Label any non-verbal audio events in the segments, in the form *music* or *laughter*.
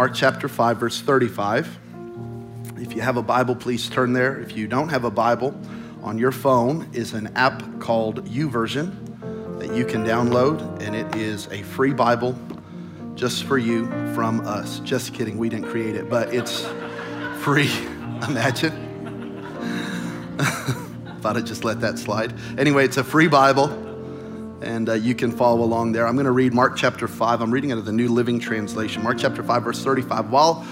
Mark chapter 5, verse 35. If you have a Bible, please turn there. If you don't have a Bible, on your phone is an app called YouVersion that you can download, and it is a free Bible just for you from us. Just kidding, we didn't create it, but it's free. *laughs* Imagine. *laughs* Thought I'd just let that slide. Anyway, it's a free Bible, and uh, you can follow along there. I'm going to read Mark chapter 5. I'm reading out of the New Living Translation. Mark chapter 5, verse 35. While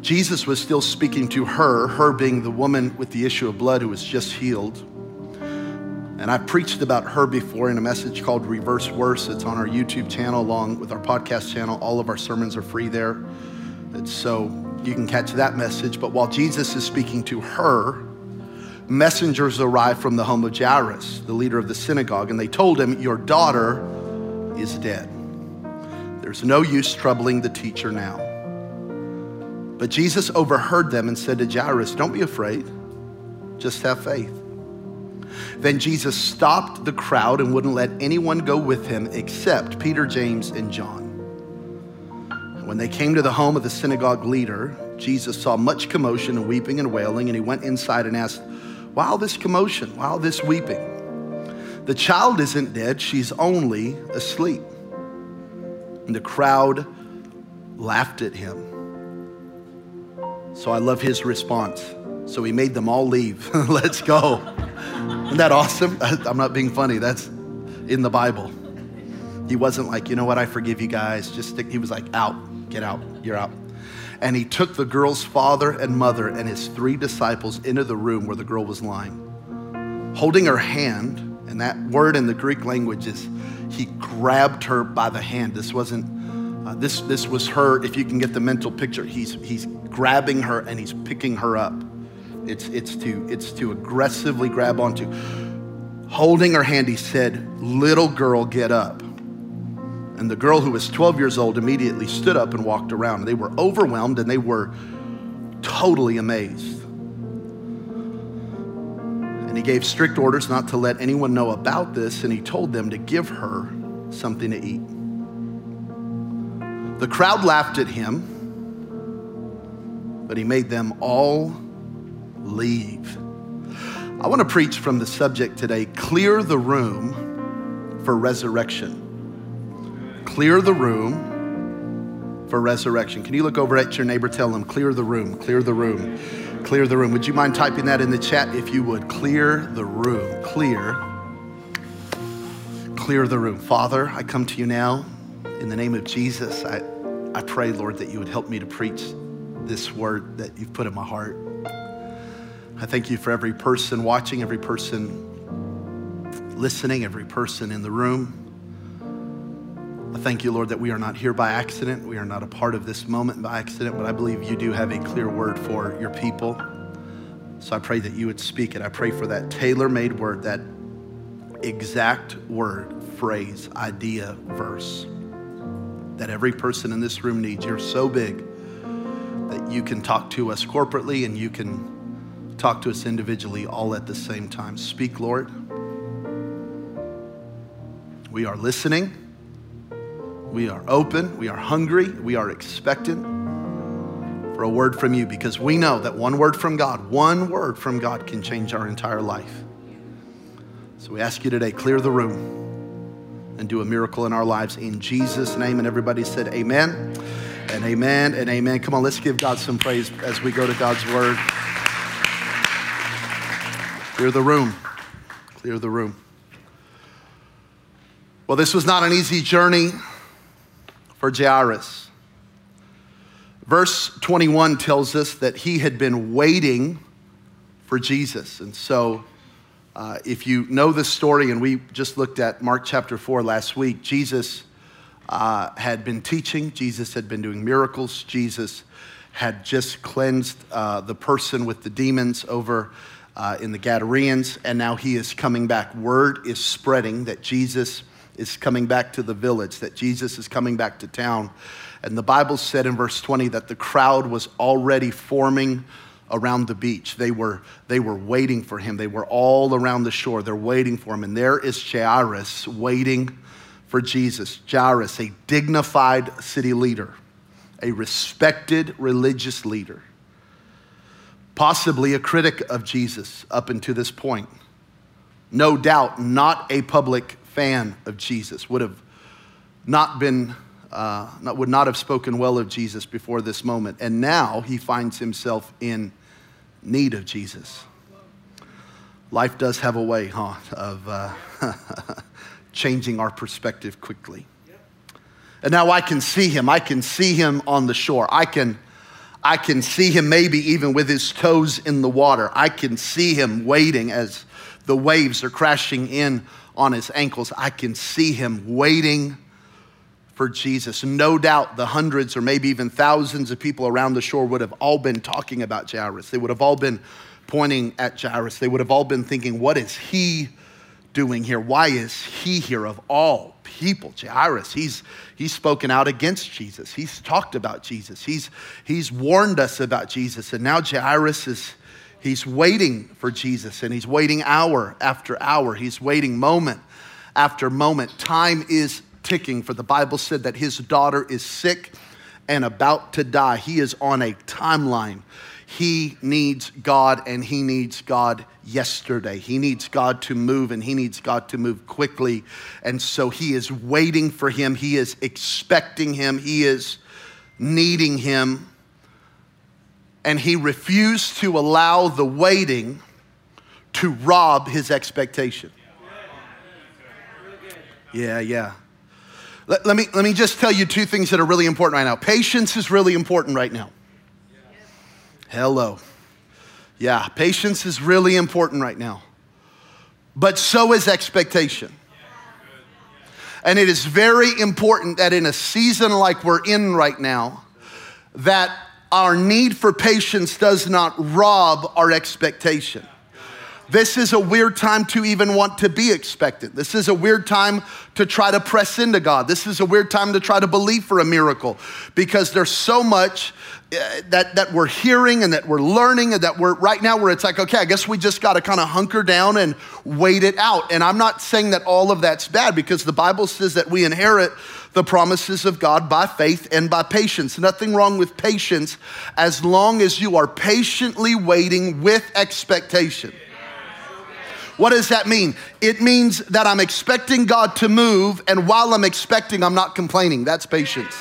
Jesus was still speaking to her, her being the woman with the issue of blood who was just healed. And I preached about her before in a message called Reverse Worse. It's on our YouTube channel along with our podcast channel. All of our sermons are free there. And so you can catch that message. But while Jesus is speaking to her, messengers arrived from the home of Jairus, the leader of the synagogue, and they told him, Your daughter is dead. There's no use troubling the teacher now. But Jesus overheard them and said to Jairus, Don't be afraid, just have faith. Then Jesus stopped the crowd and wouldn't let anyone go with him except Peter, James, and John. When they came to the home of the synagogue leader, Jesus saw much commotion and weeping and wailing, and he went inside and asked, Why all this commotion? Why all this weeping? The child isn't dead, she's only asleep. And the crowd laughed at him. So I love his response. So he made them all leave. *laughs* Let's go. Isn't that awesome? *laughs* I'm not being funny. That's in the Bible. He wasn't like, you know what, I forgive you guys. Just stick. He was like, out, get out, you're out. And he took the girl's father and mother and his three disciples into the room where the girl was lying. Holding her hand, and that word in the Greek language is he grabbed her by the hand. This wasn't, uh, this, this was her, if you can get the mental picture, he's, he's grabbing her and he's picking her up. It's, it's, to, it's to aggressively grab onto. Holding her hand, he said, Little girl, get up. And the girl who was 12 years old immediately stood up and walked around. They were overwhelmed and they were totally amazed. And he gave strict orders not to let anyone know about this, and he told them to give her something to eat. The crowd laughed at him, but he made them all leave. I want to preach from the subject today clear the room for resurrection. Clear the room for resurrection. Can you look over at your neighbor? Tell them, clear the room, clear the room, clear the room. Would you mind typing that in the chat if you would? Clear the room, clear, clear the room. Father, I come to you now in the name of Jesus. I, I pray, Lord, that you would help me to preach this word that you've put in my heart. I thank you for every person watching, every person listening, every person in the room. I thank you, Lord, that we are not here by accident. We are not a part of this moment by accident, but I believe you do have a clear word for your people. So I pray that you would speak it. I pray for that tailor made word, that exact word, phrase, idea, verse that every person in this room needs. You're so big that you can talk to us corporately and you can talk to us individually all at the same time. Speak, Lord. We are listening. We are open. We are hungry. We are expectant for a word from you because we know that one word from God, one word from God can change our entire life. So we ask you today, clear the room and do a miracle in our lives in Jesus' name. And everybody said, Amen and amen and amen. Come on, let's give God some praise as we go to God's word. Clear the room. Clear the room. Well, this was not an easy journey for Jairus. Verse 21 tells us that he had been waiting for Jesus. And so, uh, if you know the story, and we just looked at Mark chapter 4 last week, Jesus uh, had been teaching, Jesus had been doing miracles, Jesus had just cleansed uh, the person with the demons over uh, in the Gadarenes, and now he is coming back. Word is spreading that Jesus is coming back to the village, that Jesus is coming back to town. And the Bible said in verse 20 that the crowd was already forming around the beach. They were, they were waiting for him. They were all around the shore. They're waiting for him. And there is Jairus waiting for Jesus. Jairus, a dignified city leader, a respected religious leader, possibly a critic of Jesus up until this point. No doubt, not a public fan of Jesus, would have not been, uh, not, would not have spoken well of Jesus before this moment. And now he finds himself in need of Jesus. Life does have a way, huh, of uh, *laughs* changing our perspective quickly. And now I can see him. I can see him on the shore. I can, I can see him maybe even with his toes in the water. I can see him waiting as the waves are crashing in on his ankles. I can see him waiting for Jesus. No doubt the hundreds or maybe even thousands of people around the shore would have all been talking about Jairus. They would have all been pointing at Jairus. They would have all been thinking, what is he doing here? Why is he here of all people? Jairus, he's, he's spoken out against Jesus. He's talked about Jesus. He's, he's warned us about Jesus. And now Jairus is, he's waiting for Jesus and he's waiting hour after hour. He's waiting moment after moment. Time is ticking for the Bible said that his daughter is sick and about to die. He is on a timeline he needs God and he needs God yesterday. He needs God to move and he needs God to move quickly. And so he is waiting for him. He is expecting him. He is needing him. And he refused to allow the waiting to rob his expectation. Yeah, yeah. Let, let, me, let me just tell you two things that are really important right now. Patience is really important right now. Hello. Yeah, patience is really important right now. But so is expectation. And it is very important that in a season like we're in right now, that our need for patience does not rob our expectation. This is a weird time to even want to be expectant. This is a weird time to try to press into God. This is a weird time to try to believe for a miracle because there's so much uh, that, that we're hearing and that we're learning and that we're right now where it's like, okay, I guess we just got to kind of hunker down and wait it out. And I'm not saying that all of that's bad because the Bible says that we inherit the promises of God by faith and by patience. Nothing wrong with patience as long as you are patiently waiting with expectation. What does that mean? It means that I'm expecting God to move, and while I'm expecting, I'm not complaining. That's patience.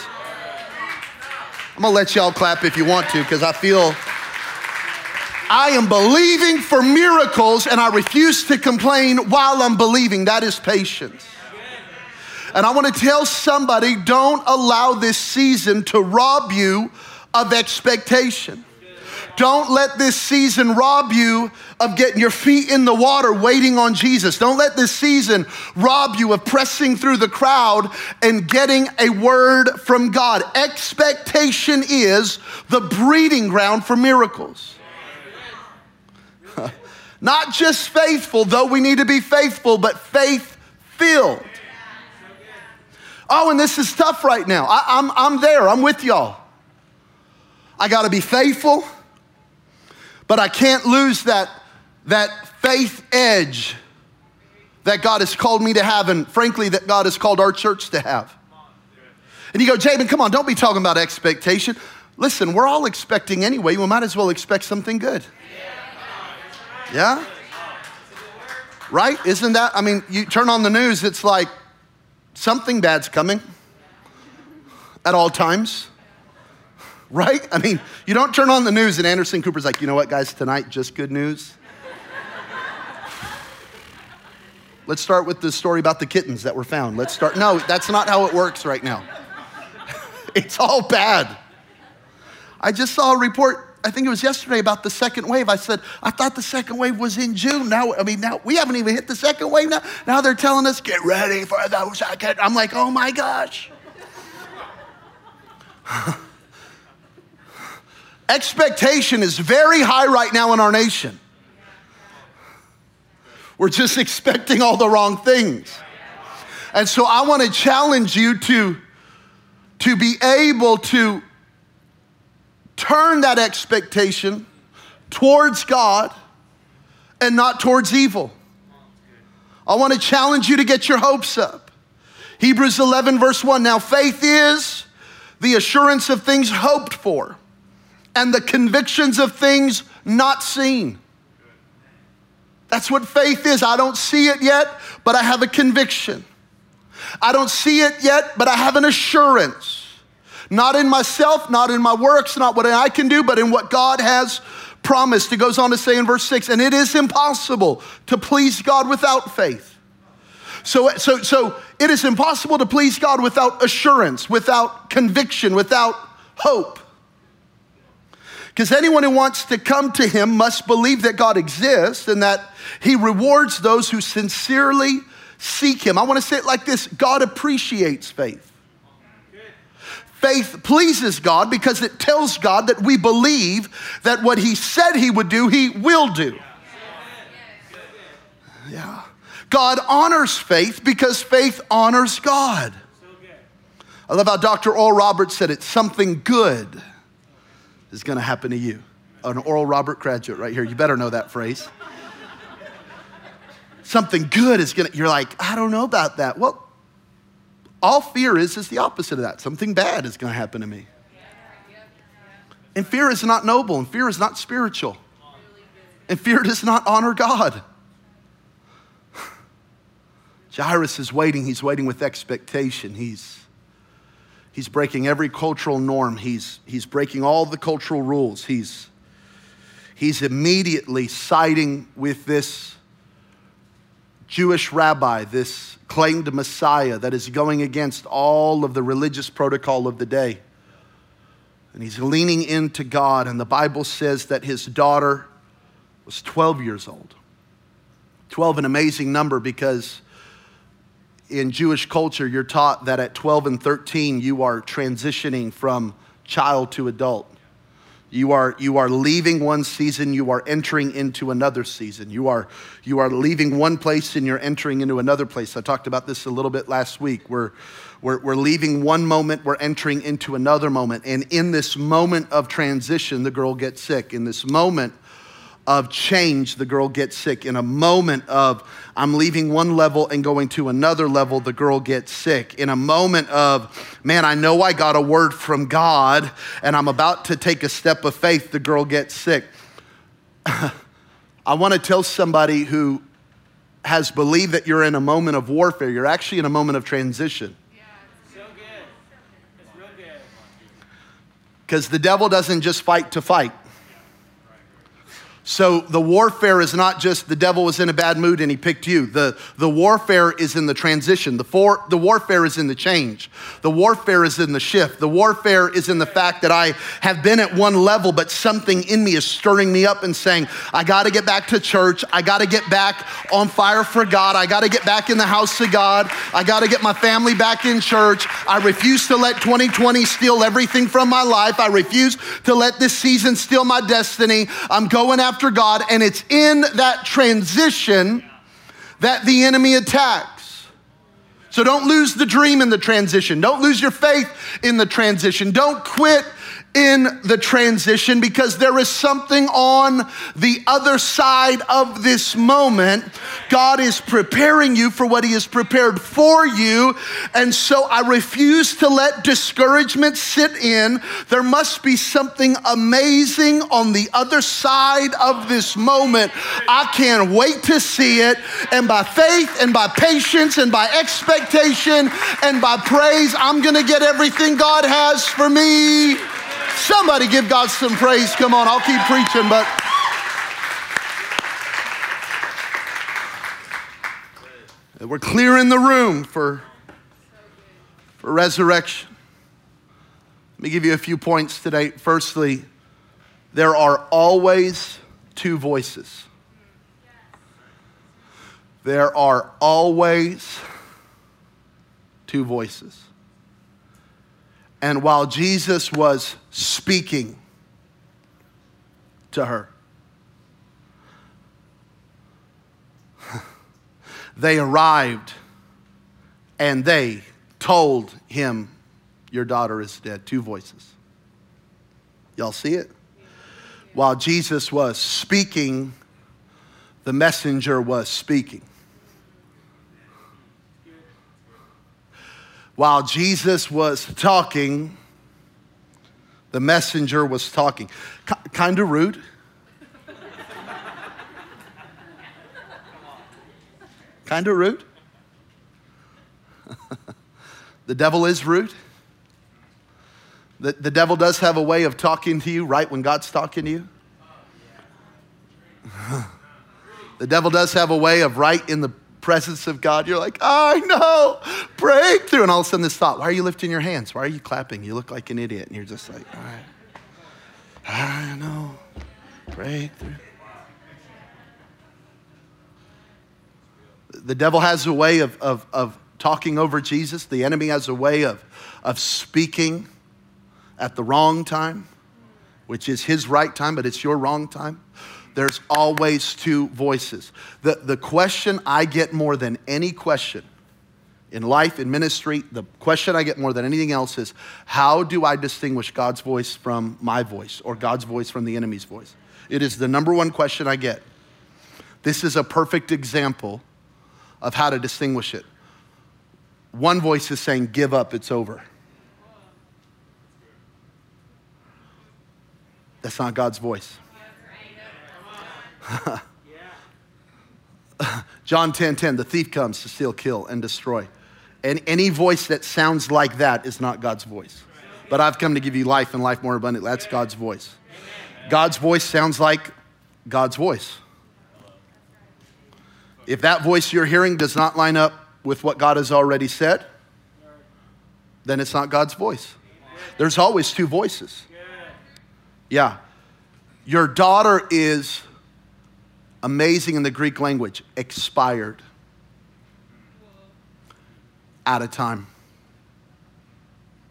I'm gonna let y'all clap if you want to, because I feel I am believing for miracles and I refuse to complain while I'm believing. That is patience. And I want to tell somebody don't allow this season to rob you of expectation. Don't let this season rob you of getting your feet in the water waiting on Jesus. Don't let this season rob you of pressing through the crowd and getting a word from God. Expectation is the breeding ground for miracles. *laughs* Not just faithful, though we need to be faithful, but faith filled. Oh, and this is tough right now. I, am I'm, I'm there, I'm with y'all. I gotta be faithful. But I can't lose that, that faith edge that God has called me to have, and frankly, that God has called our church to have. And you go, Jabin, come on, don't be talking about expectation. Listen, we're all expecting anyway. We might as well expect something good. Yeah? Right? Isn't that? I mean, you turn on the news, it's like something bad's coming at all times right? I mean, you don't turn on the news and Anderson Cooper's like, you know what, guys, tonight, just good news. Let's start with the story about the kittens that were found. Let's start. No, that's not how it works right now. *laughs* it's all bad. I just saw a report, I think it was yesterday, about the second wave. I said, I thought the second wave was in June. Now, I mean, now we haven't even hit the second wave now. Now they're telling us, get ready for the second. I'm like, oh my gosh. *laughs* Expectation is very high right now in our nation. We're just *laughs* expecting all the wrong things. And so I want to challenge you to, to be able to turn that expectation towards God and not towards evil. I want to challenge you to get your hopes up. Hebrews 11, verse 1. Now, faith is the assurance of things hoped for and the convictions of things not seen. That's what faith is. I don't see it yet, but I have a conviction. I don't see it yet, but I have an assurance. Not in myself, not in my works, not what I can do, but in what God has promised. It goes on to say in verse 6 and it is impossible to please God without faith. So, so, so it is impossible to please God without assurance, without conviction, without hope. Because anyone who wants to come to Him must believe that God exists and that He rewards those who sincerely seek Him. I want to say it like this God appreciates faith. Faith pleases God because it tells God that we believe that what He said He would do, He will do. Yeah. God honors faith because faith honors God. I love how Dr. Oral Roberts said it something good is going to happen to you. An Oral Robert graduate right here. You better know that phrase. something good is going to, you're like, I don't know about that. Well, all fear is is the opposite of that. Something bad is going to happen to me. And fear is not noble, and fear is not spiritual. And fear does not honor God. *sighs* Jairus is waiting. He's waiting with expectation. He's, he's breaking every cultural norm. He's, he's breaking all the cultural rules. He's, he's immediately siding with this Jewish rabbi, this claimed Messiah that is going against all of the religious protocol of the day. And he's leaning into God, and the Bible says that his daughter was 12 years old. 12, an amazing number because in Jewish culture, you're taught that at 12 and 13, you are transitioning from child to adult. You are, you are leaving one season, you are entering into another season. You are, you are leaving one place and you're entering into another place. I talked about this a little bit last week. We're, we're, we're leaving one moment, we're entering into another moment. And in this moment of transition, the girl gets sick. In this moment of change, the girl gets sick. In a moment of I'm leaving one level and going to another level, the girl gets sick. In a moment of, man, I know I got a word from God and I'm about to take a step of faith, the girl gets sick. *laughs* I want to tell somebody who has believed that you're in a moment of warfare, you're actually in a moment of transition. It's real good. Because the devil doesn't just fight to fight. So the warfare is not just the devil was in a bad mood and he picked you. The, the warfare is in the transition. The, for, the warfare is in the change. The warfare is in the shift. The warfare is in the fact that I have been at one level, but something in me is stirring me up and saying, I got to get back to church. I got to get back on fire for God. I got to get back in the house of God. I got to get my family back in church. I refuse to let 2020 steal everything from my life. I refuse to let this season steal my destiny. I'm going after after God, and it's in that transition that the enemy attacks. So don't lose the dream in the transition. Don't lose your faith in the transition. Don't quit in the transition because there is something on the other side of this moment. God is preparing you for what He has prepared for you. And so I refuse to let discouragement sit in. There must be something amazing on the other side of this moment. I can't wait to see it. And by faith and by patience and by expectation and by praise, I'm going to get everything God has for me. Somebody give God some praise. Come on, I'll keep preaching, but. We're clearing the room for, for resurrection. Let me give you a few points today. Firstly, there are always two voices. There are always two voices. And while Jesus was speaking to her, *laughs* they arrived and they told him, Your daughter is dead. Two voices. Y'all see it? While Jesus was speaking, the messenger was speaking. While Jesus was talking, The messenger was talking. K- kind of rude. kind of rude. *laughs* the devil is rude. The, the devil does have a way of talking to you right when God's talking to you. *laughs* the devil does have a way of right in the presence of God. You're like, I know, breakthrough. And all of a sudden, this thought, why are you lifting your hands? Why are you clapping? You look like an idiot. And you're just like, all right, I know, breakthrough. The devil has a way of, of, of talking over Jesus, the enemy has a way of, of speaking at the wrong time, which is his right time, but it's your wrong time. There's always two voices. The, the question I get more than any question in life, in ministry, the question I get more than anything else is how do I distinguish God's voice from my voice or God's voice from the enemy's voice? It is the number one question I get. This is a perfect example of how to distinguish it. One voice is saying, Give up, it's over. That's not God's voice. *laughs* John 10 10, the thief comes to steal, kill, and destroy. And any voice that sounds like that is not God's voice. But I've come to give you life and life more abundantly. That's God's voice. God's voice sounds like God's voice. If that voice you're hearing does not line up with what God has already said, then it's not God's voice. There's always two voices. Yeah. Your daughter is amazing in the Greek language, expired. Out of time.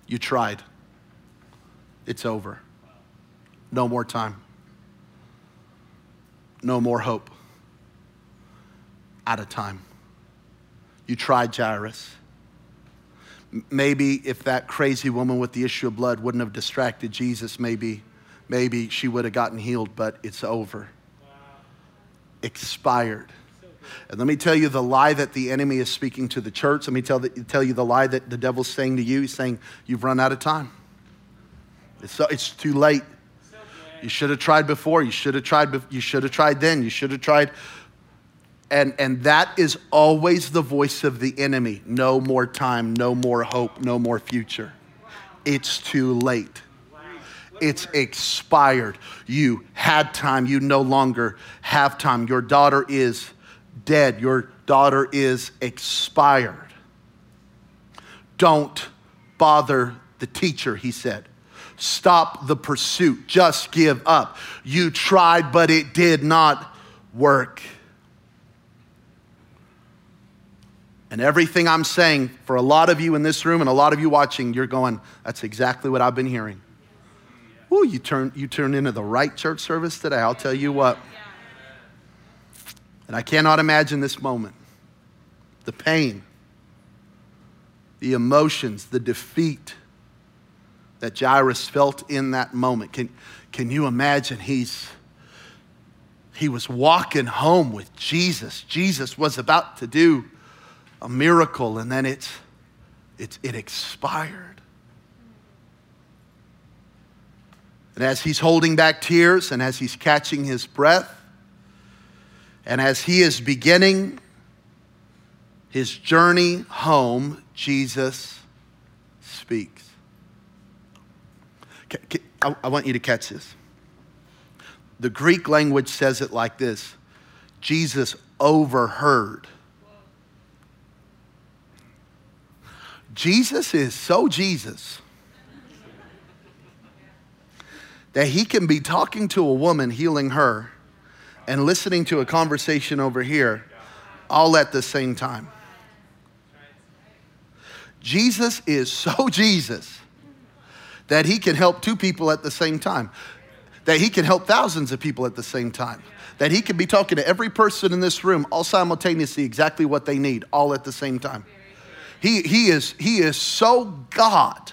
You tried. It's over. No more time. No more hope. Out of time. You tried, Jairus. Maybe if that crazy woman with the issue of blood wouldn't have distracted Jesus, maybe, maybe she would have gotten healed, but it's over expired. And let me tell you the lie that the enemy is speaking to the church. Let me tell, the, tell you the lie that the devil's saying to you. He's saying, You've run out of time. It's, so, it's too late. You should have tried before. You should have tried, you should have tried then. You should have tried. And, and that is always the voice of the enemy. No more time, no more hope, no more future. It's too late it's expired. You had time, you no longer have time. Your daughter is dead, your daughter is expired. Don't bother the teacher, he said. Stop the pursuit, just give up. You tried, but it did not work. And everything I'm saying for a lot of you in this room and a lot of you watching, you're going, that's exactly what I've been hearing. Ooh, you turn, you turn into the right church service today. I'll tell you what. And I cannot imagine this moment the pain, the emotions, the defeat that Jairus felt in that moment. Can, can you imagine? He's, he was walking home with Jesus. Jesus was about to do a miracle, and then it's, it's, it expired. And as he's holding back tears and as he's catching his breath, and as he is beginning his journey home, Jesus speaks. I want you to catch this. The Greek language says it like this Jesus overheard. Jesus is so Jesus that he can be talking to a woman, healing her, and listening to a conversation over here all at the same time. Jesus is *laughs* so Jesus that he can help two people at the same time, that he can help thousands of people at the same time, that he can be talking to every person in this room all simultaneously exactly what they need, all at the same time. He, he, is, he is so God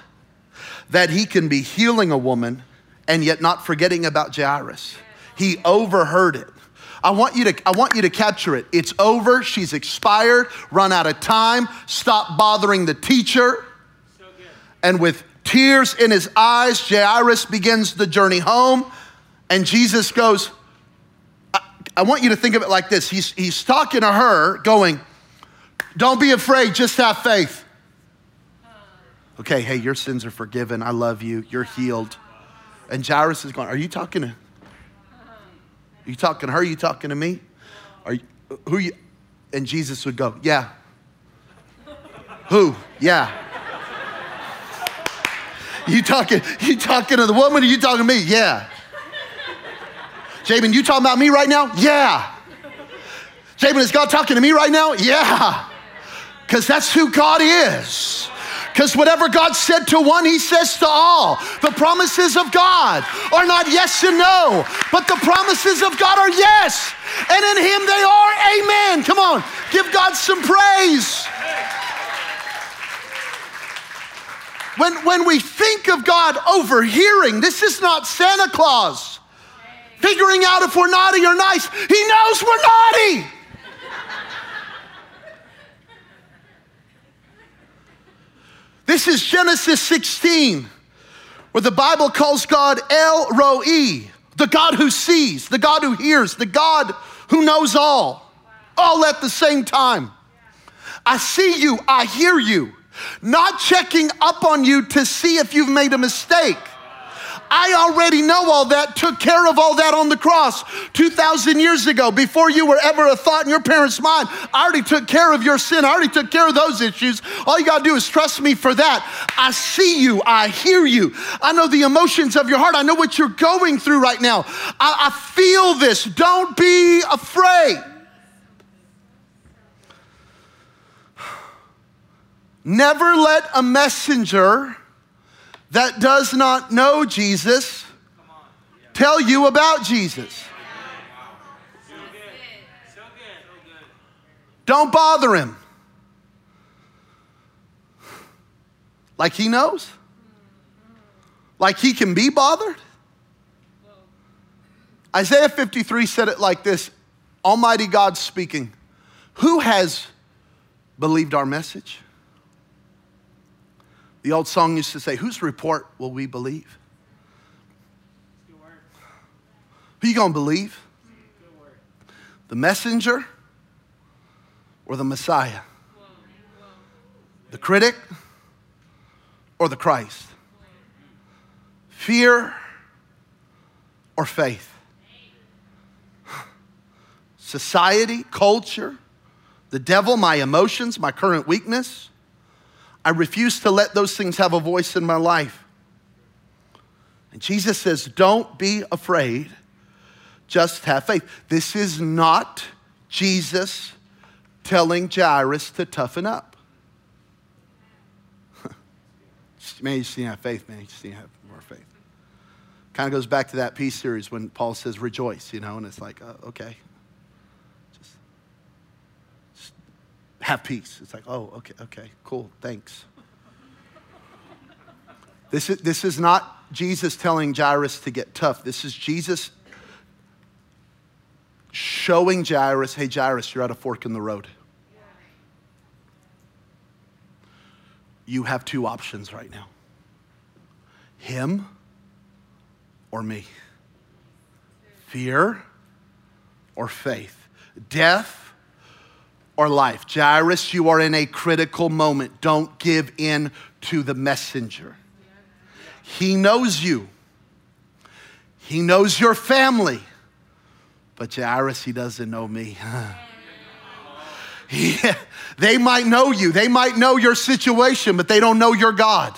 that he can be healing a woman and yet not forgetting about Jairus. He overheard it. I want you to I want you to capture it. It's over. She's expired, run out of time. Stop bothering the teacher. and with tears in his eyes. Jairus begins the journey home, and Jesus goes, I, I want you to think of it like this. He's, he's talking to her, going, Don't be afraid, just have faith. Okay, hey, your sins are forgiven. I love you. You're healed. And Jairus is going, Are you talking to? Are you talking to her? Are you talking to me? Are you, who you? And Jesus would go, Yeah. Who? Yeah. You talking, you talking to the woman or you talking to me? Yeah. Jabin, you talking about me right now? Yeah. Jabin, is God talking to me right now? Yeah. Because that's who God is. Because whatever God said to one, He says to all. The promises of God are not yes and no, but the promises of God are yes. And in Him they are amen. Come on, give God some praise. When, when we think of God overhearing, this is not Santa Claus figuring out if we're naughty or nice. He knows we're naughty. This is Genesis 16, where the Bible calls God El Roi, the God who sees, the God who hears, the God who knows all, all at the same time. I see you, I hear you, not checking up on you to see if you've made a mistake. I already know all that, took care of all that on the cross 2,000 years ago. Before you were ever a thought in your parents' mind, I already took care of your sin. I already took care of those issues. All you got to do is trust me for that. I see you. I hear you. I know the emotions of your heart. I know what you're going through right now. I, I feel this. Don't be afraid. Never let a messenger that does not know Jesus tell you about Jesus. Don't bother him. Like he knows? Like he can be bothered? Isaiah 53 said it like this Almighty God speaking, Who has believed our message? The old song used to say, Whose report will we believe? Who you gonna believe? The messenger or the Messiah? The critic or the Christ? Fear or faith? Society, culture, the devil, my emotions, my current weakness? I refuse to let those things have a voice in my life. And Jesus says, Don't be afraid, just have faith. This is not Jesus telling Jairus to toughen up. *laughs* man, you just need to have faith, man. You just need to have more faith. Kind of goes back to that peace series when Paul says rejoice, you know, and it's like, uh, okay, have peace. It's like, oh, okay, okay, cool, thanks. This is, this is not Jesus telling Jairus to get tough. This is Jesus showing Jairus, hey, Jairus, you're at a fork in the road. You have two options right now him or me, fear or faith, death or life. Jairus, you are in a critical moment. Don't give in to the messenger. He knows you, he knows your family. But Jairus, he doesn't know me. *laughs* yeah, they might know you, they might know your situation, but they don't know your God.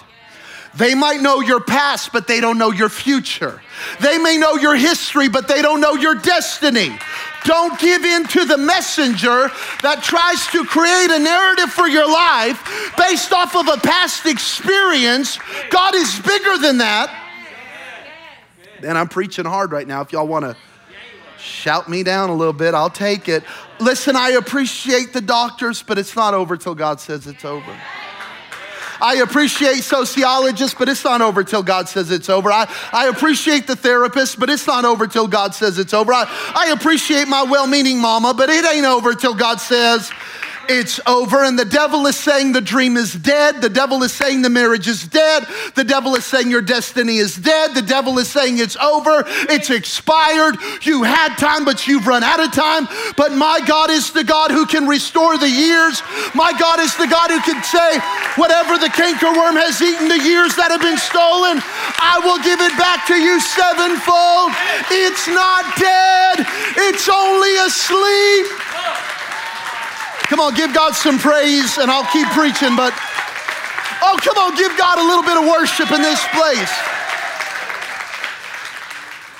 They might know your past, but they don't know your future. They may know your history, but they don't know your destiny. Don't give in to the messenger that tries to create a narrative for your life based off of a past experience. God is bigger than that. And I'm preaching hard right now. If y'all want to shout me down a little bit, I'll take it. Listen, I appreciate the doctors, but it's not over till God says it's over. I appreciate sociologists, but it's not over till God says it's over. I, I appreciate the therapist, but it's not over till God says it's over. I, I appreciate my well meaning mama, but it ain't over till God says it's over. And the devil is saying the dream is dead. The devil is saying the marriage is dead. The devil is saying your destiny is dead. The devil is saying it's over. It's expired. You had time, but you've run out of time. But my God is the God who can restore the years. My God is the God who can say, whatever the cankerworm has eaten, the years that have been stolen, I will give it back to you sevenfold. It's not dead, it's only asleep. Come on, give God some praise, and I'll keep preaching, but oh, come on, give God a little bit of worship in this place.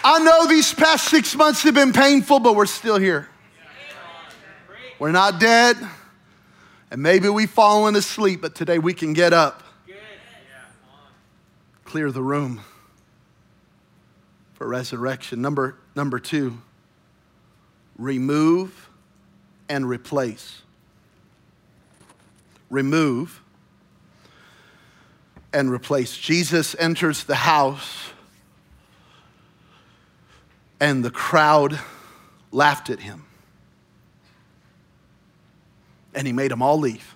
I know these past six months have been painful, but we're still here. We're not dead, and maybe we've fallen asleep, but today we can get up, clear the room for resurrection. Number, number two, remove and replace. Remove and replace. Jesus enters the house and the crowd laughed at him. And he made them all leave.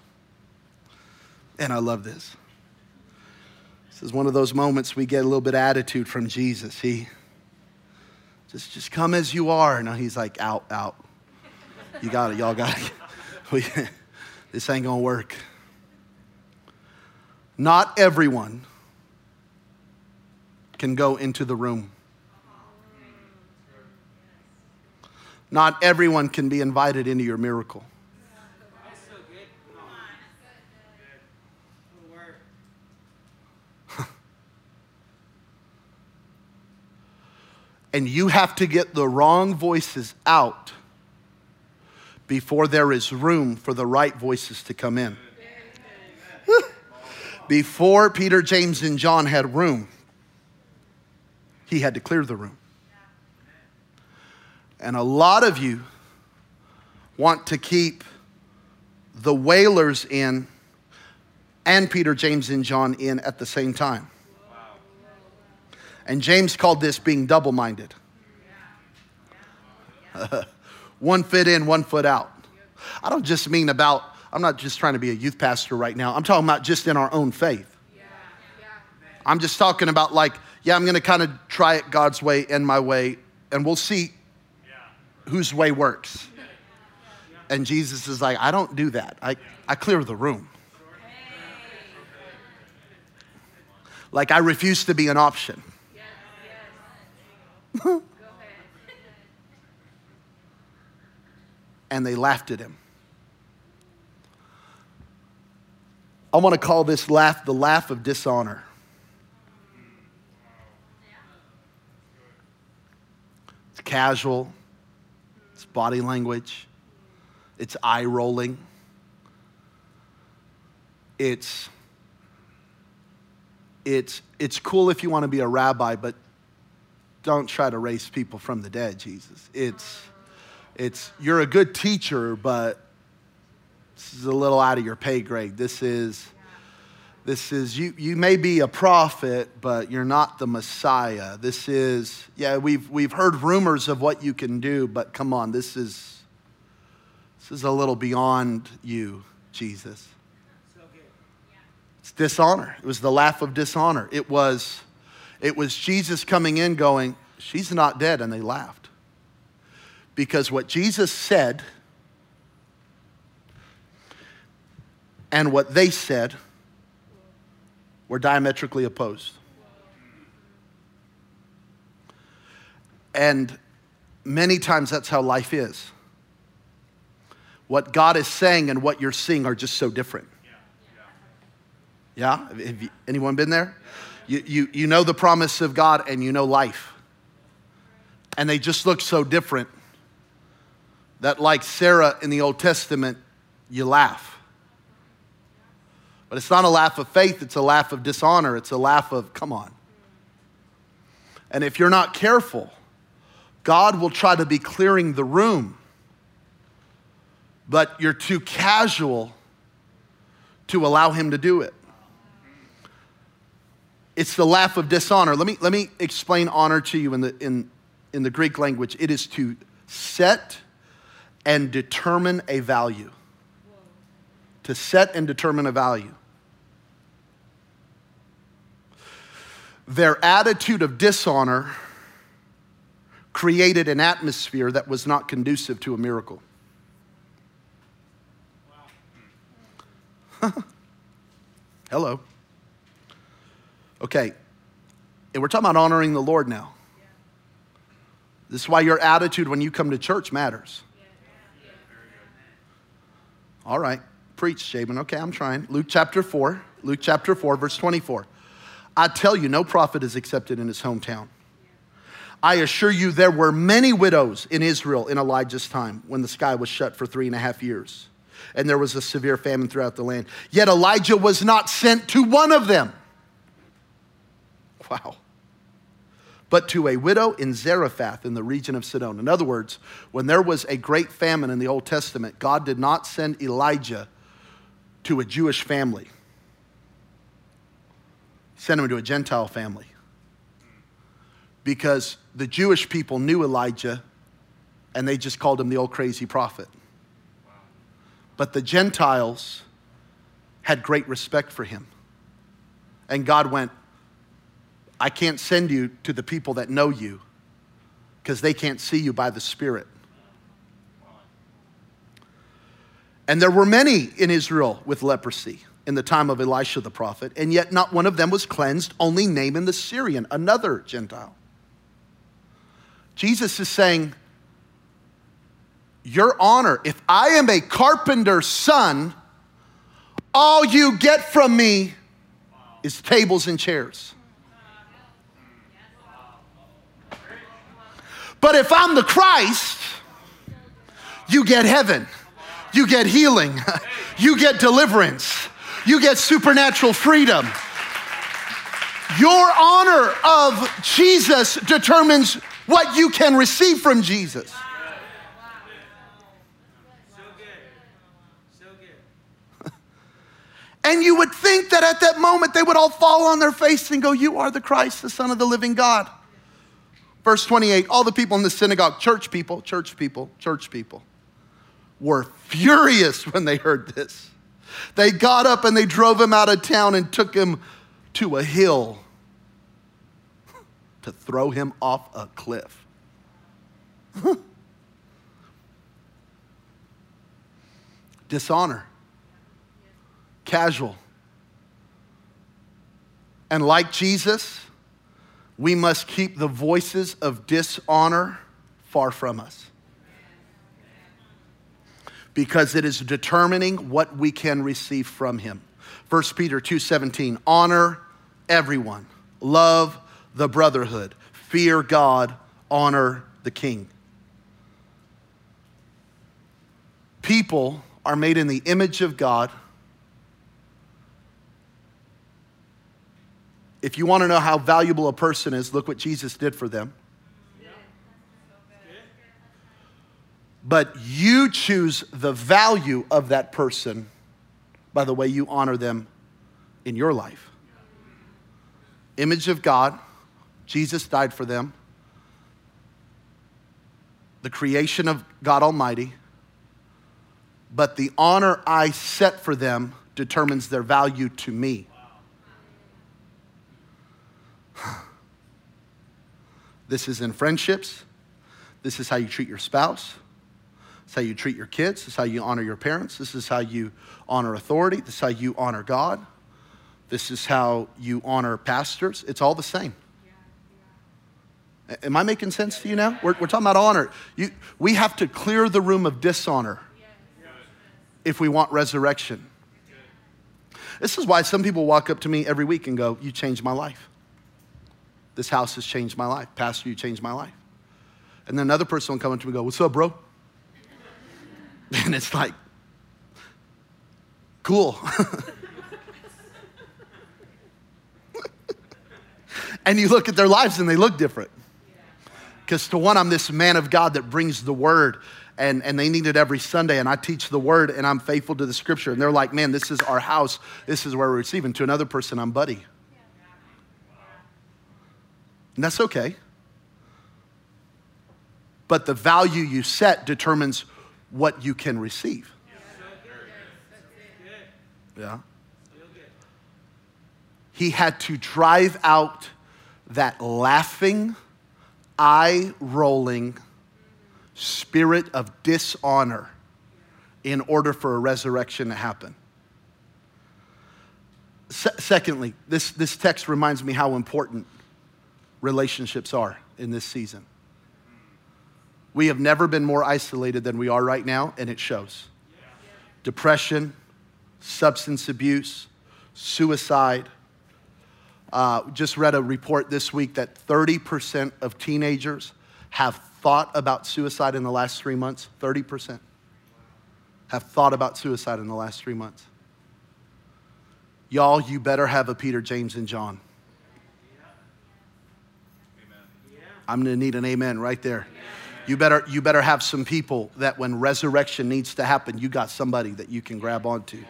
And I love this. This is one of those moments we get a little bit of attitude from Jesus. He just, just come as you are. Now he's like, out, out. You got it, y'all got it. *laughs* this ain't gonna work. Not everyone can go into the room. Not everyone can be invited into your miracle. *laughs* and you have to get the wrong voices out before there is room for the right voices to come in. *laughs* before Peter, James, and John had room, he had to clear the room. And a lot of you want to keep the wailers in and Peter, James, and John in at the same time. And James called this being double minded. *laughs* one foot in, one foot out. I don't just mean about, I'm not just trying to be a youth pastor right now. I'm talking about just in our own faith. I'm just talking about, like, yeah, I'm going to kind of try it God's way and my way, and we'll see whose way works. And Jesus is like, I don't do that. I, I clear the room. Like, I refuse to be an option. *laughs* and they laughed at him. I want to call this laugh the laugh of dishonor. It's casual, it's body language, it's eye rolling, it's, it's, it's cool if you want to be a rabbi, but don't try to raise people from the dead, Jesus. It's, it's you're a good teacher, but this is a little out of your pay grade. This is this is you you may be a prophet, but you're not the Messiah. This is yeah, we've we've heard rumors of what you can do, but come on, this is this is a little beyond you, Jesus. It's dishonor. It was the laugh of dishonor. It was it was Jesus coming in going, She's not dead, and they laughed. Because what Jesus said and what they said were diametrically opposed. And many times that's how life is. What God is saying and what you're seeing are just so different. Yeah? Have you, anyone been there? You, you, you know the promise of God and you know life. And they just look so different that, like Sarah in the Old Testament, you laugh. But it's not a laugh of faith, it's a laugh of dishonor. It's a laugh of, come on. And if you're not careful, God will try to be clearing the room, but you're too casual to allow Him to do it. It's the laugh of dishonor. Let me, let me explain honor to you in the, in, in the Greek language. It is to set and determine a value. to set and determine a value. Their attitude of dishonor created an atmosphere that was not conducive to a miracle. *laughs* Hello. Okay, and we're talking about honoring the Lord now. This is why your attitude when you come to church matters. All right, preach, Shaban. Okay, I'm trying. Luke chapter 4, Luke chapter 4, verse 24. I tell you, no prophet is accepted in his hometown. I assure you, there were many widows in Israel in Elijah's time when the sky was shut for three and a half years and there was a severe famine throughout the land. Yet Elijah was not sent to one of them. Wow. But to a widow in Zarephath in the region of Sidon. In other words, when there was a great famine in the Old Testament, God did not send Elijah to a Jewish family, He sent him to a Gentile family because the Jewish people knew Elijah and they just called him the old crazy prophet. But the Gentiles had great respect for him. And God went, I can't send you to the people that know you because they can't see you by the Spirit. And there were many in Israel with leprosy in the time of Elisha the prophet, and yet not one of them was cleansed, only Naaman the Syrian, another Gentile. Jesus is saying, Your honor, if I am a carpenter's son, all you get from me is tables and chairs. But if I'm the Christ, you get heaven, you get healing, *laughs* you get deliverance, you get supernatural freedom. Your honor of Jesus determines what you can receive from Jesus. *laughs* And you would think that at that moment they would all fall on their face and go, You are the Christ, the Son of the living God. Verse 28 all the people in the synagogue, church people, church people, church people, were furious when they heard this. They got up and they drove him out of town and took him to a hill *laughs* to throw him off a cliff. *laughs* Dishonor, casual. And like Jesus, we must keep the voices of dishonor far from us. Because it is determining what we can receive from him. 1 Peter 2:17 honor everyone, love the brotherhood, fear God, honor the king. People are made in the image of God If you want to know how valuable a person is, look what Jesus did for them. But you choose the value of that person by the way you honor them in your life. Image of God, Jesus died for them. The creation of God Almighty. But the honor I set for them determines their value to me. This is in friendships. This is how you treat your spouse. This is how you treat your kids. This is how you honor your parents. This is how you honor authority. This is how you honor God. This is how you honor pastors. It's all the same. Am I making sense to you now? We're, we're talking about honor. You, we have to clear the room of dishonor if we want resurrection. This is why some people walk up to me every week and go, You changed my life. This house has changed my life. Pastor, you changed my life. And then another person will come up to me and go, What's up, bro? *laughs* And it's like, Cool. *laughs* and you look at their lives and they look different. Because to one, I'm this man of God that brings the word and, and they need it every Sunday, and I teach the word and I'm faithful to the scripture. And they're like, man, this is our house. This is where we're receiving. To another person, I'm buddy. And that's okay. But the value you set determines what you can receive. Yeah. He had to drive out that laughing, eye rolling spirit of dishonor in order for a resurrection to happen. Se- secondly, this, this text reminds me how important relationships are in this season. We have never been more isolated than we are right now, and it shows. Depression, substance abuse, suicide. Uh, just read a report this week that 30% of teenagers have thought about suicide in the last three months. 30% have thought about suicide in the last three months. Y'all, you better have a Peter, James, and John. I'm gonna need an amen right there. You better, you better have some people that when resurrection needs to happen, you got somebody that you can grab onto.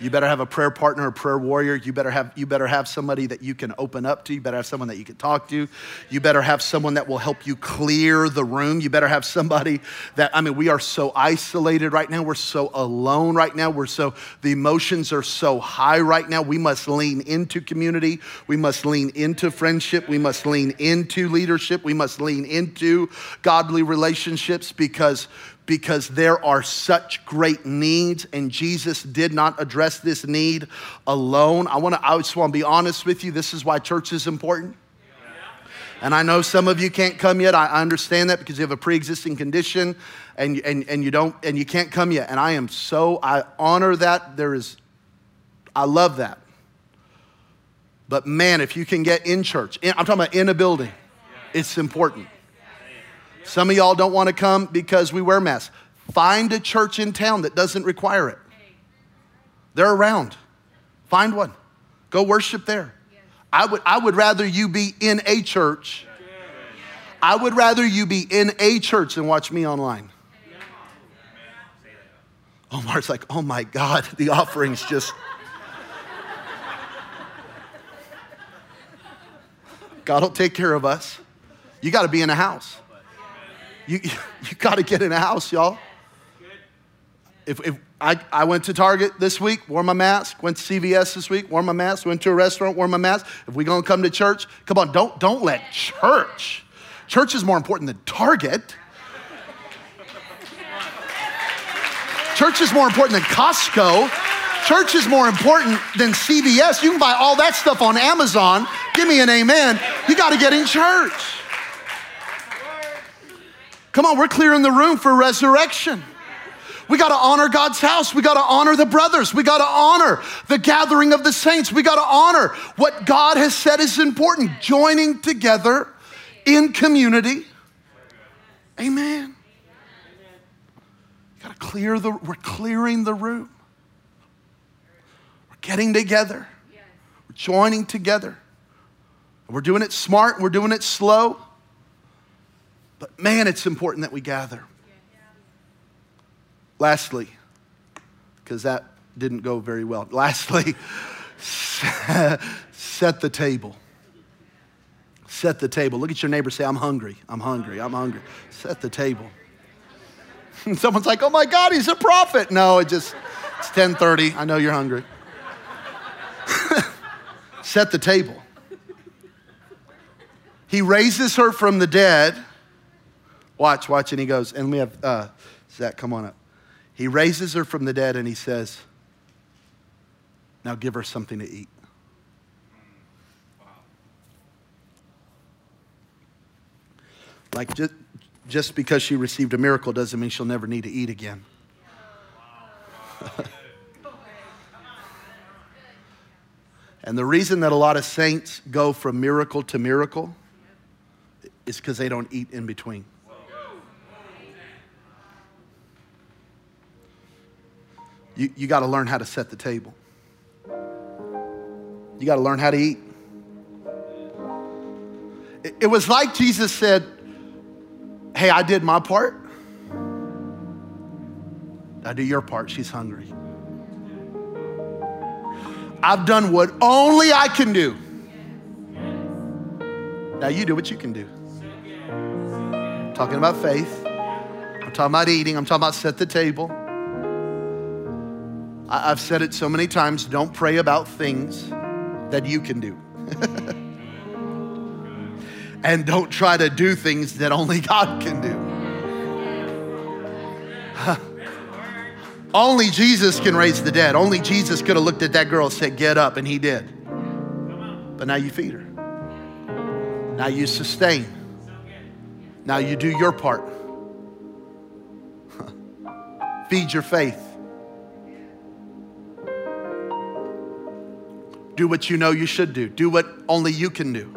You better have a prayer partner, a prayer warrior. You better have, you better have somebody that you can open up to. You better have someone that you can talk to. You better have someone that will help you clear the room. You better have somebody that, I mean, we are so isolated right now. We're so alone right now. We're so, the emotions are so high right now. We must lean into community. We must lean into friendship. We must lean into leadership. We must lean into godly relationships because because there are such great needs and Jesus did not address this need alone. I want to I just want to be honest with you. This is why church is important. And I know some of you can't come yet. I understand that because you have a pre-existing condition and, and, and you don't and you can't come yet. And I am so I honor that. There is I love that. But man, if you can get in church, in, I'm talking about in a building, it's important. Some of y'all don't want to come because we wear masks. Find a church in town that doesn't require it. They're around. Find one. Go worship there. I would, I would rather you be in a church. I would rather you be in a church than watch me online. Omar's like, oh my God, the offerings just. *laughs* God will take care of us. You got to be in a house. You, *laughs* you got to get in a house, y'all. If, if I, I went to Target this week, wore my mask, went to CVS this week, wore my mask, went to a restaurant, wore my mask. If we gonna come to church, come on, don't, don't let church. Church is more important than Target. Church is more important than Costco. Church is more important than CVS. You can buy all that stuff on Amazon. Give me an amen. You got to get in church. Come on, we're clearing the room for resurrection. We got to honor God's house. We got to honor the brothers. We got to honor the gathering of the saints. We got to honor what God has said is important joining together in community. Amen. Got to clear the, we're clearing the room. We're getting together. We're joining together. We're doing it smart. We're doing it slow. But man, it's important that we gather. Lastly, because that didn't go very well. Lastly, *laughs* set the table. Set the table. Look at your neighbor say, I'm hungry. I'm hungry. I'm hungry. Set the table. *laughs* Someone's like, oh my God, he's a prophet. No, it just, it's 1030. I know you're hungry. *laughs* Set the table. He raises her from the dead Watch, watch. And he goes, and we have uh, Zach, come on up. He raises her from the dead and he says, Now give her something to eat. Like just, just because she received a miracle doesn't mean she'll never need to eat again. *laughs* and the reason that a lot of saints go from miracle to miracle is because they don't eat in between. You, you got to learn how to set the table. You got to learn how to eat. It, it was like Jesus said, Hey, I did my part. I do your part. She's hungry. I've done what only I can do. Now you do what you can do. I'm talking about faith. I'm talking about eating. I'm talking about set the table. I've said it so many times don't pray about things that you can do. *laughs* and don't try to do things that only God can do. *laughs* only Jesus can raise the dead. Only Jesus could have looked at that girl and said, Get up, and he did. But now you feed her. Now you sustain. Now you do your part. *laughs* Feed your faith. Do what you know you should do. Do what only you can do.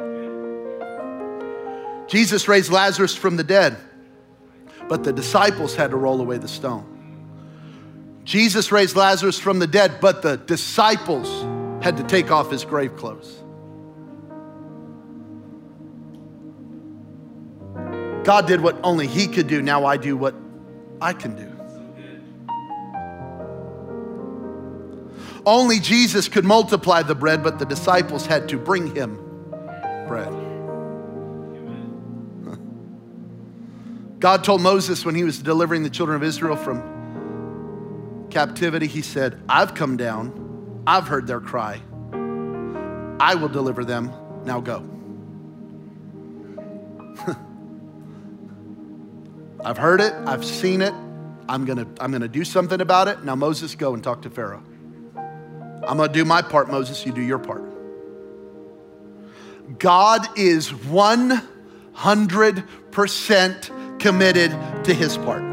Jesus raised Lazarus from the dead, but the disciples had to roll away the stone. Jesus raised Lazarus from the dead, but the disciples had to take off his grave clothes. God did what only he could do. Now I do what I can do. Only Jesus could multiply the bread, but the disciples had to bring him bread. *laughs* God told Moses when he was delivering the children of Israel from captivity, he said, I've come down, I've heard their cry, I will deliver them, now go. *laughs* I've heard it, I've seen it, I'm gonna, I'm gonna do something about it. Now, Moses, go and talk to Pharaoh. I'm gonna do my part, Moses, you do your part. God is 100% committed to his part.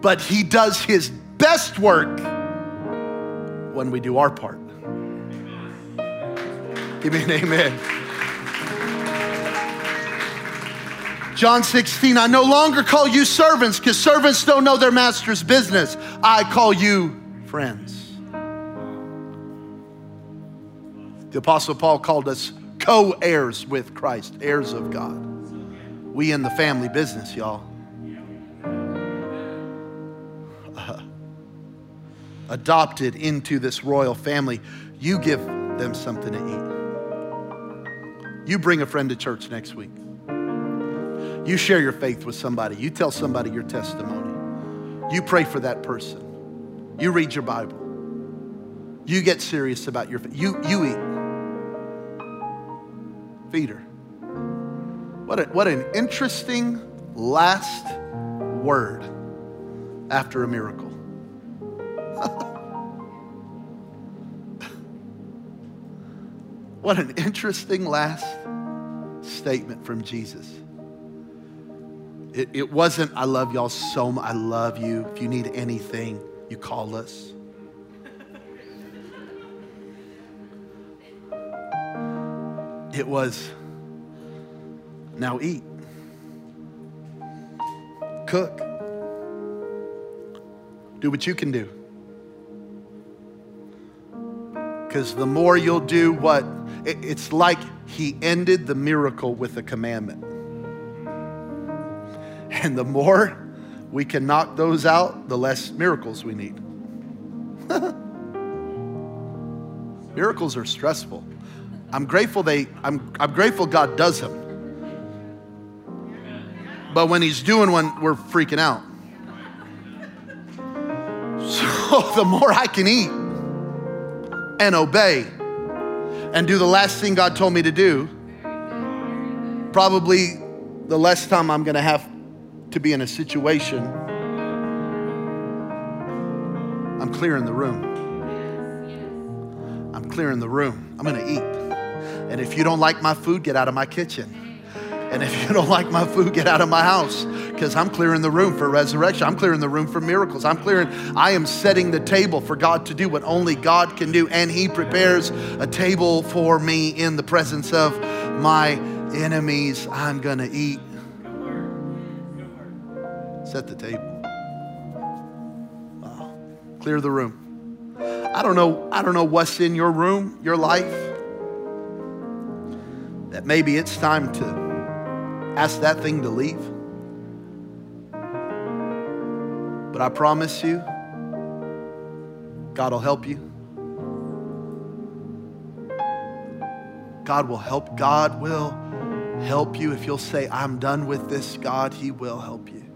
But he does his best work when we do our part. Give me an amen. John 16, I no longer call you servants because servants don't know their master's business. I call you friends. The Apostle Paul called us co heirs with Christ, heirs of God. We in the family business, y'all. *laughs* Adopted into this royal family, you give them something to eat. You bring a friend to church next week. You share your faith with somebody. You tell somebody your testimony. You pray for that person. You read your Bible. You get serious about your faith. You, you eat. Feed her. What, a, what an interesting last word after a miracle. *laughs* what an interesting last statement from Jesus. It, it wasn't, I love y'all so much. I love you. If you need anything, you call us. It was, now eat, cook, do what you can do. Because the more you'll do what, it, it's like he ended the miracle with a commandment. *laughs* And the more we can knock those out, the less miracles we need. *laughs* miracles are stressful. I'm grateful they I'm, I'm grateful God does them. But when he's doing one, we're freaking out. *laughs* So the more I can eat and obey and do the last thing God told me to do, probably the less time I'm going to have to be in a situation, I'm clearing the room. I'm clearing the room. I'm going to eat. And if you don't like my food, get out of my kitchen. And if you don't like my food, get out of my house because I'm clearing the room for resurrection. I'm clearing the room for miracles. I'm clearing, I am setting the table for God to do what only God can do. And He prepares a table for me in the presence of my enemies. I'm going to eat. Set the table. Wow. Clear the room. I don't know, I don't know what's in your room, your life. That maybe it's time to ask that thing to leave. But I promise you, God will help you. God will help. God will help you. If you'll say, I'm done with this, God, He will help you.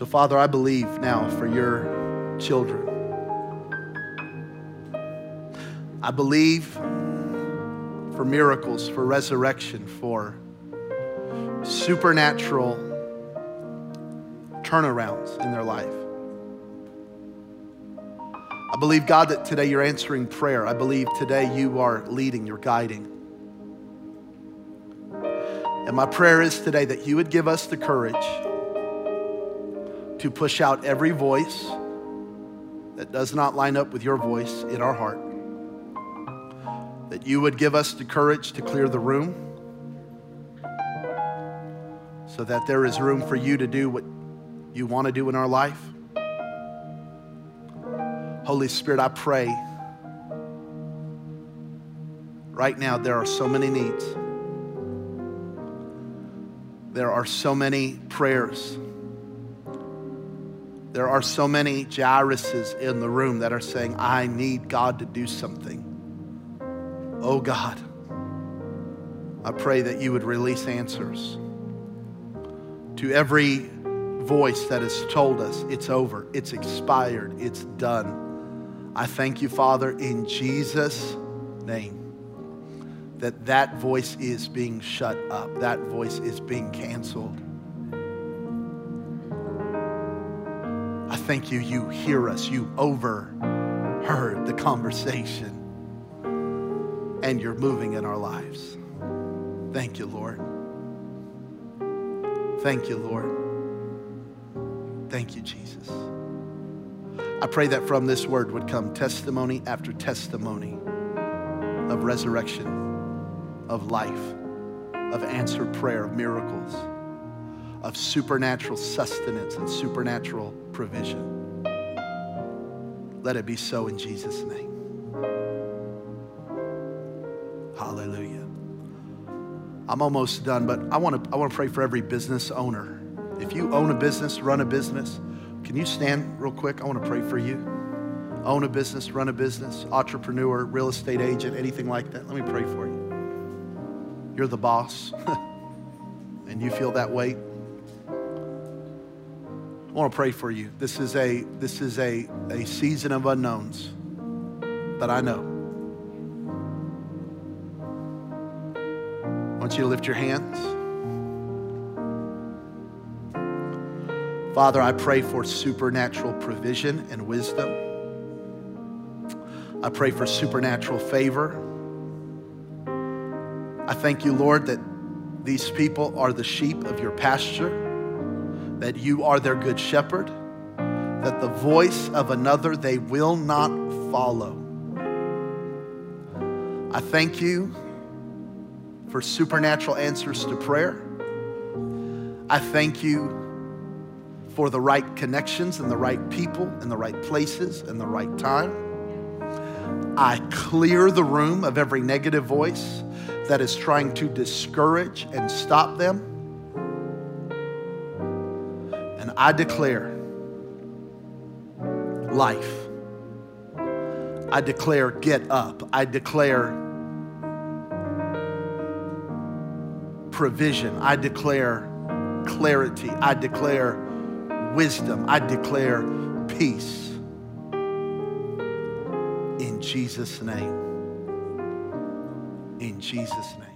So, Father, I believe now for your children. I believe for miracles, for resurrection, for supernatural turnarounds in their life. I believe, God, that today you're answering prayer. I believe today you are leading, you're guiding. And my prayer is today that you would give us the courage to push out every voice that does not line up with your voice in our heart. That you would give us the courage to clear the room so that there is room for you to do what you want to do in our life. Holy Spirit, I pray right now there are so many needs. There are so many prayers. There are so many Jairuses in the room that are saying, I need God to do something. Oh God, I pray that you would release answers to every voice that has told us it's over, it's expired, it's done. I thank you, Father, in Jesus' name that that voice is being shut up, that voice is being canceled. Thank you, you hear us, you overheard the conversation, and you're moving in our lives. Thank you, Lord. Thank you, Lord. Thank you, Jesus. I pray that from this word would come testimony after testimony of resurrection of life, of answered prayer, of miracles, of supernatural sustenance and supernatural provision. Let it be so in Jesus' name. Hallelujah. I'm almost done, but I want to I want to pray for every business owner. If you own a business, run a business, can you stand real quick? I want to pray for you. Own a business, run a business, entrepreneur, real estate agent, anything like that. Let me pray for you you're the boss *laughs* and you feel that weight, want to pray for you. This is a this is a, a season of unknowns that I know. I want you to lift your hands. Father, I pray for supernatural provision and wisdom. I pray for supernatural favor. I thank you, Lord, that these people are the sheep of your pasture, that you are their good shepherd, that the voice of another they will not follow. I thank you for supernatural answers to prayer. I thank you for the right connections and the right people and the right places and the right time. I clear the room of every negative voice that is trying to discourage and stop them. I declare life. I declare get up. I declare provision. I declare clarity. I declare wisdom. I declare peace. In Jesus' name in Jesus' name.